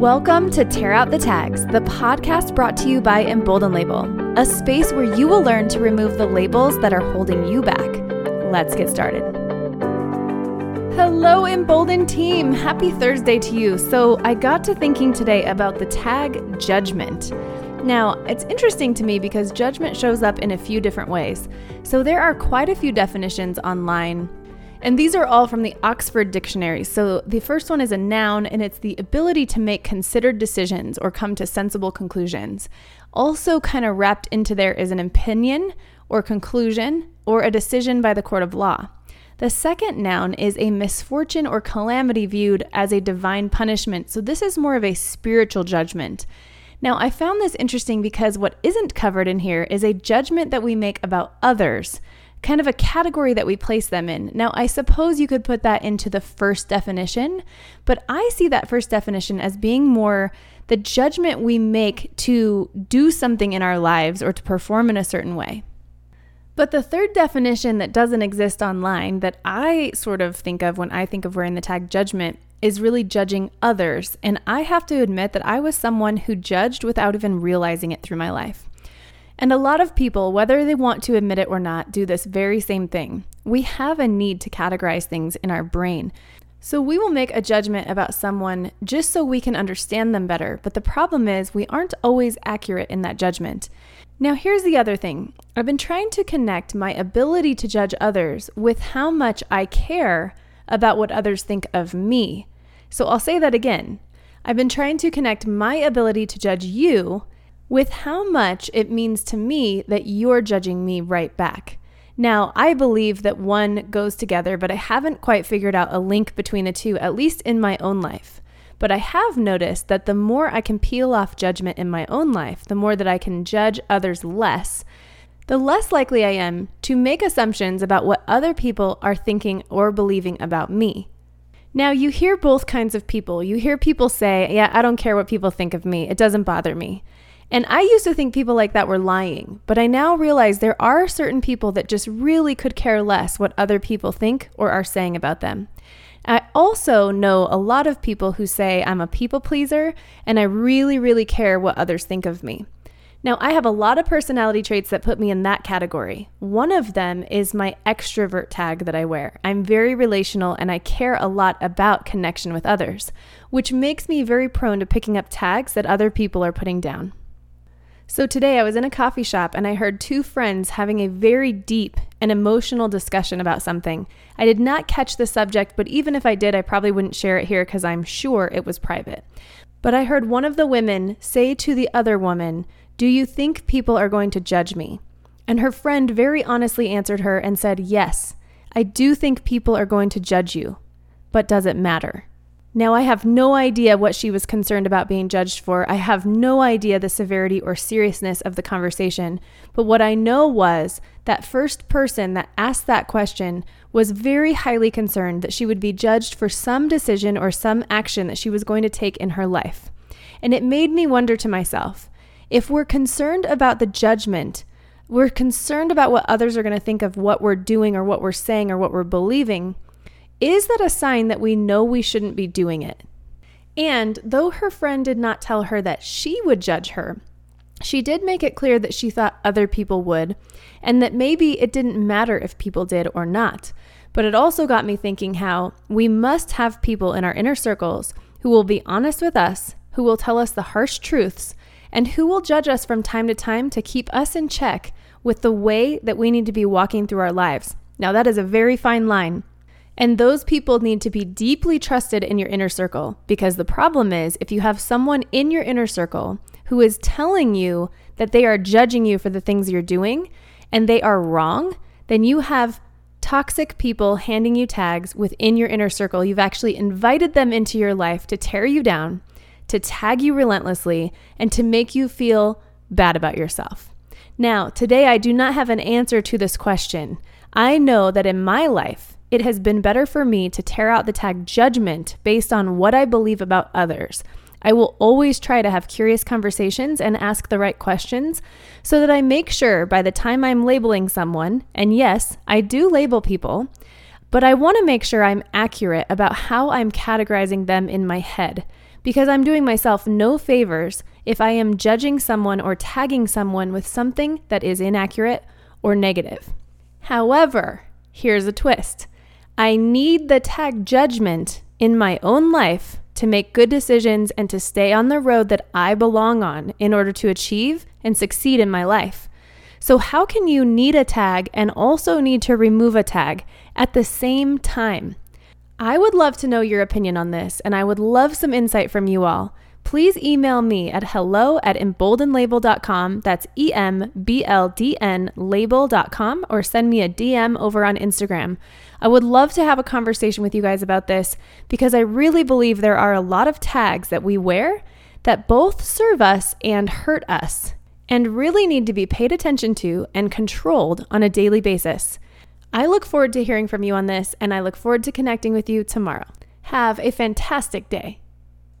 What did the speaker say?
Welcome to Tear Out the Tags, the podcast brought to you by Embolden Label, a space where you will learn to remove the labels that are holding you back. Let's get started. Hello, Embolden team. Happy Thursday to you. So, I got to thinking today about the tag judgment. Now, it's interesting to me because judgment shows up in a few different ways. So, there are quite a few definitions online and these are all from the Oxford Dictionary. So the first one is a noun, and it's the ability to make considered decisions or come to sensible conclusions. Also, kind of wrapped into there is an opinion or conclusion or a decision by the court of law. The second noun is a misfortune or calamity viewed as a divine punishment. So this is more of a spiritual judgment. Now, I found this interesting because what isn't covered in here is a judgment that we make about others kind of a category that we place them in. Now, I suppose you could put that into the first definition, but I see that first definition as being more the judgment we make to do something in our lives or to perform in a certain way. But the third definition that doesn't exist online that I sort of think of when I think of wearing the tag judgment is really judging others. And I have to admit that I was someone who judged without even realizing it through my life. And a lot of people, whether they want to admit it or not, do this very same thing. We have a need to categorize things in our brain. So we will make a judgment about someone just so we can understand them better. But the problem is, we aren't always accurate in that judgment. Now, here's the other thing I've been trying to connect my ability to judge others with how much I care about what others think of me. So I'll say that again. I've been trying to connect my ability to judge you with how much it means to me that you're judging me right back. Now, I believe that one goes together, but I haven't quite figured out a link between the two, at least in my own life. But I have noticed that the more I can peel off judgment in my own life, the more that I can judge others less, the less likely I am to make assumptions about what other people are thinking or believing about me. Now, you hear both kinds of people. You hear people say, Yeah, I don't care what people think of me, it doesn't bother me. And I used to think people like that were lying, but I now realize there are certain people that just really could care less what other people think or are saying about them. I also know a lot of people who say I'm a people pleaser and I really, really care what others think of me. Now, I have a lot of personality traits that put me in that category. One of them is my extrovert tag that I wear. I'm very relational and I care a lot about connection with others, which makes me very prone to picking up tags that other people are putting down. So today I was in a coffee shop and I heard two friends having a very deep and emotional discussion about something. I did not catch the subject, but even if I did, I probably wouldn't share it here because I'm sure it was private. But I heard one of the women say to the other woman, Do you think people are going to judge me? And her friend very honestly answered her and said, Yes, I do think people are going to judge you, but does it matter? Now, I have no idea what she was concerned about being judged for. I have no idea the severity or seriousness of the conversation. But what I know was that first person that asked that question was very highly concerned that she would be judged for some decision or some action that she was going to take in her life. And it made me wonder to myself if we're concerned about the judgment, we're concerned about what others are going to think of what we're doing or what we're saying or what we're believing is that a sign that we know we shouldn't be doing it? And though her friend did not tell her that she would judge her, she did make it clear that she thought other people would, and that maybe it didn't matter if people did or not. But it also got me thinking how we must have people in our inner circles who will be honest with us, who will tell us the harsh truths, and who will judge us from time to time to keep us in check with the way that we need to be walking through our lives. Now, that is a very fine line. And those people need to be deeply trusted in your inner circle because the problem is if you have someone in your inner circle who is telling you that they are judging you for the things you're doing and they are wrong, then you have toxic people handing you tags within your inner circle. You've actually invited them into your life to tear you down, to tag you relentlessly, and to make you feel bad about yourself. Now, today I do not have an answer to this question. I know that in my life, it has been better for me to tear out the tag judgment based on what I believe about others. I will always try to have curious conversations and ask the right questions so that I make sure by the time I'm labeling someone, and yes, I do label people, but I want to make sure I'm accurate about how I'm categorizing them in my head because I'm doing myself no favors if I am judging someone or tagging someone with something that is inaccurate or negative. However, here's a twist I need the tag judgment in my own life to make good decisions and to stay on the road that I belong on in order to achieve and succeed in my life. So, how can you need a tag and also need to remove a tag at the same time? I would love to know your opinion on this, and I would love some insight from you all. Please email me at hello at emboldenlabel.com. That's E M B L D N label.com, or send me a DM over on Instagram. I would love to have a conversation with you guys about this because I really believe there are a lot of tags that we wear that both serve us and hurt us and really need to be paid attention to and controlled on a daily basis. I look forward to hearing from you on this, and I look forward to connecting with you tomorrow. Have a fantastic day.